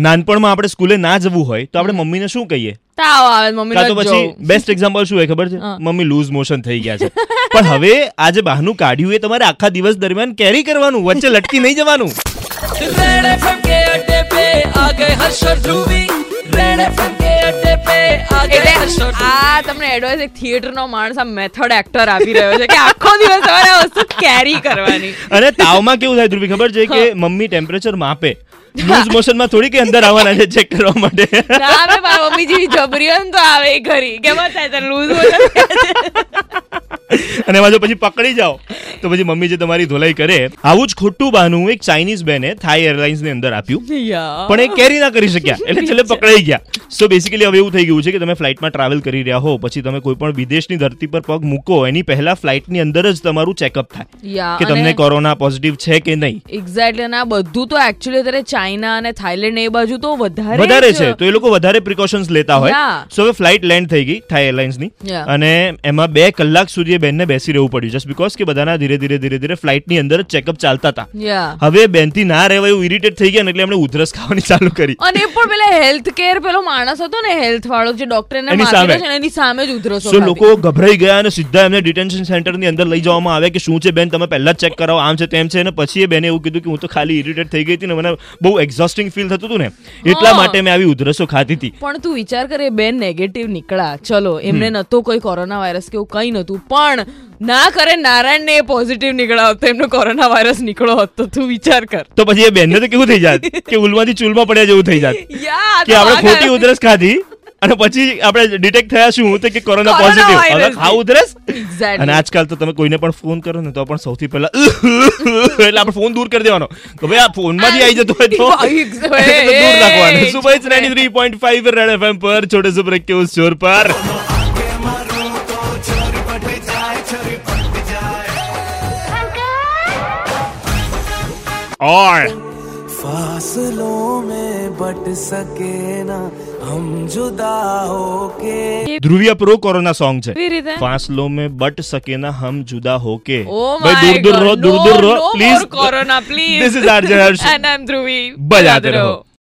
નાનપણમાં આપણે સ્કૂલે ના જવું હોય તો આપણે મમ્મીને શું કહીએ તાવ આવે મમ્મી કાં તો પછી બેસ્ટ એક્ઝામ્પલ શું હોય ખબર છે હા. મમ્મી લૂઝ મોશન થઈ ગયા છે પણ હવે આ જે બહાનું કાઢ્યું એ તમારે આખા દિવસ દરમિયાન કેરી કરવાનું વચ્ચે લટકી નહીં જવાનું रेड एफएम के अड्डे पे आ गए हर्ष और ध्रुवी रेड एफएम के अड्डे पे आ गए એટલે हर्ष और આ તમને એડવાઇસ એક થિયેટર નો માણસ આ મેથડ એક્ટર આપી રહ્યો છે કે આખો દિવસ તમારે આ વસ્તુ કેરી કરવાની અને તાવમાં કેવું થાય ધ્રુવી ખબર છે કે મમ્મી ટેમ્પરેચર માપે લૂઝ મોશનમાં થોડી કે અંદર આવવાના છે ચેક કરવા માટે. ના મે મારા મમ્મી જેવી જબરી તો આવે ઘરી કેમાં થાય તને લૂઝ અને એમાં જો પછી પકડી જાઓ તો પછી મમ્મી જે તમારી ધોલાઈ કરે આવું જ ખોટું બહાનું એક ચાઇનીઝ બેને થાઈ એરલાઇન્સની અંદર આપ્યું. પણ એ કેરી ના કરી શક્યા. એટલે છેલ્લે પકડાઈ ગયા. સો બેસિકલી હવે એવું થઈ ગયું છે કે તમે ફ્લાઇટમાં ટ્રાવેલ કરી રહ્યા હો પછી તમે કોઈ પણ વિદેશની ધરતી પર પગ મૂકો એની પહેલા ફ્લાઇટની અંદર જ તમારું ચેકઅપ થાય. કે તમને કોરોના પોઝિટિવ છે કે નહીં. એક્ઝેક્ટલી અને આ બધું તો એકચ્યુઅલી અત્યારે ચાઇના અને થાઈલેન્ડ એ બાજુ તો વધારે વધારે છે. તો એ લોકો વધારે પ્રિકોશન્સ લેતા હોય. સો હવે ફ્લાઇટ લેન્ડ થઈ ગઈ થાઈ એરલાઇન્સની અને એમાં બે કલાક સુધી એ બેનને બેસી રહેવું પડ્યું. જસ્ટ બીકોઝ કે બધાના ધીરે ધીરે ધીરે ધીરે ફ્લાઇટની અંદર ચેકઅપ ચાલતા હતા. હવે બેનથી ના રહેવાય એવું ઇરિટેટ થઈ ગયા એટલે એમણે ઉધરસ ખાવાની ચાલુ કરી. અને એ પણ પેલા હેલ્થ કેર પેલો માણસ હતો ને હેલ્થ વાળો જે ડોક્ટર એની સામે. એની સામે જ ઉધરસ સો લોકો ગભરાઈ ગયા અને સીધા એમને ડિટેન્શન સેન્ટરની અંદર લઈ જવામાં આવે કે શું છે બેન તમે પહેલા ચેક કરાવો આમ છે તેમ છે. અને પછી એ બેને એવું કીધું કે હું તો ખાલી ઇરિટેટ થઈ ગઈ હતી ને મને બહુ એક્ઝોસ્ટિંગ ફીલ થતું હતું ને એટલા માટે મેં આવી ઉધરસો ખાધી હતી. પણ તું વિચાર કરે બે નેગેટિવ નીકળ્યા. ચલો એમને નતો કોઈ કોરોના વાયરસ કે એવું કઈ નહોતું પણ ના કરે નારાયણ ને પોઝિટિવ નીકળ્યા હતો એમનો કોરોના વાયરસ નીકળ્યો હતો તું વિચાર કર. તો પછી એ બેનને તો કેવું થઈ જાત? કે ઉલમાંથી ચૂલમાં પડ્યા જેવું થઈ જાત? કે આપણે ખોટી ઉધરસ ખાધી? અને પછી આપણે ડિટેક્ટ થયા શું? તો કે કોરોના પોઝિટિવ હવે ખાવ ઉધરસ? અને આજકાલ તો તમે કોઈને પણ ફોન કરો ને તો પણ સૌથી પહેલા એટલે આપણે ફોન દૂર કરી દેવાનો. કે ભાઈ આ ફોનમાંથી આવી જતો હોય તો? દૂર રાખવાનો. સુપર 93.5 રેડ એફએમ પર છોટે સુપર કે ઉસ ચોર પર. और फासलों में बट सके ना हम जुदा होके ધ્રુવિયા પ્રો કોરોના સોંગ છે કેવી રીતે फासलों में बट सके ना हम जुदा होके Oh my भाई दूर दूर God. रहो दूर No, दूर रहो no more please corona, please. This is